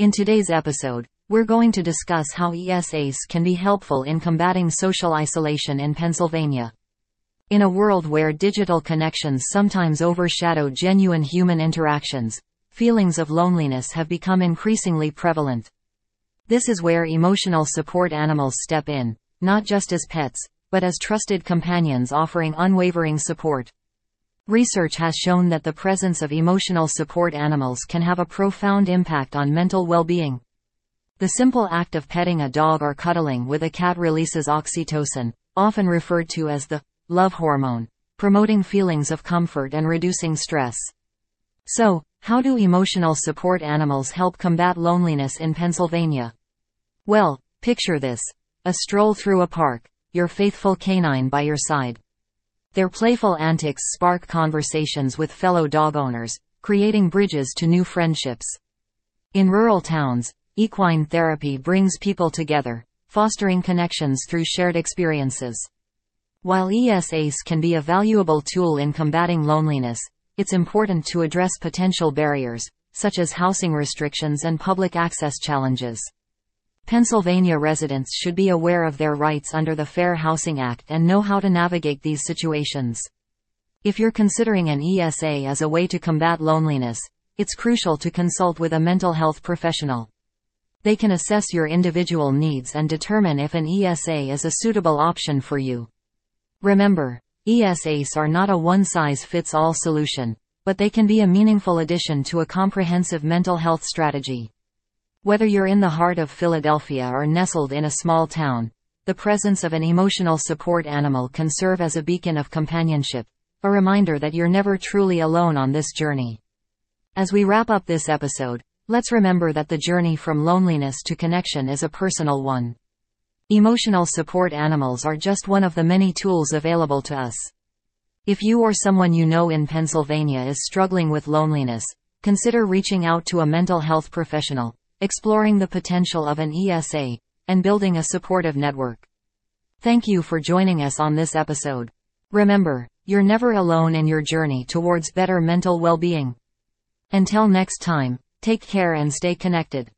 In today's episode, we're going to discuss how ESAs can be helpful in combating social isolation in Pennsylvania. In a world where digital connections sometimes overshadow genuine human interactions, feelings of loneliness have become increasingly prevalent. This is where emotional support animals step in, not just as pets, but as trusted companions offering unwavering support. Research has shown that the presence of emotional support animals can have a profound impact on mental well-being. The simple act of petting a dog or cuddling with a cat releases oxytocin, often referred to as the love hormone, promoting feelings of comfort and reducing stress. So, how do emotional support animals help combat loneliness in Pennsylvania? Well, picture this. A stroll through a park, your faithful canine by your side. Their playful antics spark conversations with fellow dog owners, creating bridges to new friendships. In rural towns, Equine therapy brings people together, fostering connections through shared experiences. While ESAs can be a valuable tool in combating loneliness, it's important to address potential barriers, such as housing restrictions and public access challenges. Pennsylvania residents should be aware of their rights under the Fair Housing Act and know how to navigate these situations. If you're considering an ESA as a way to combat loneliness, it's crucial to consult with a mental health professional. They can assess your individual needs and determine if an ESA is a suitable option for you. Remember, ESAs are not a one-size-fits-all solution, but they can be a meaningful addition to a comprehensive mental health strategy. Whether you're in the heart of Philadelphia or nestled in a small town, the presence of an emotional support animal can serve as a beacon of companionship, a reminder that you're never truly alone on this journey. As we wrap up this episode, Let's remember that the journey from loneliness to connection is a personal one. Emotional support animals are just one of the many tools available to us. If you or someone you know in Pennsylvania is struggling with loneliness, consider reaching out to a mental health professional, exploring the potential of an ESA, and building a supportive network. Thank you for joining us on this episode. Remember, you're never alone in your journey towards better mental well-being. Until next time, Take care and stay connected.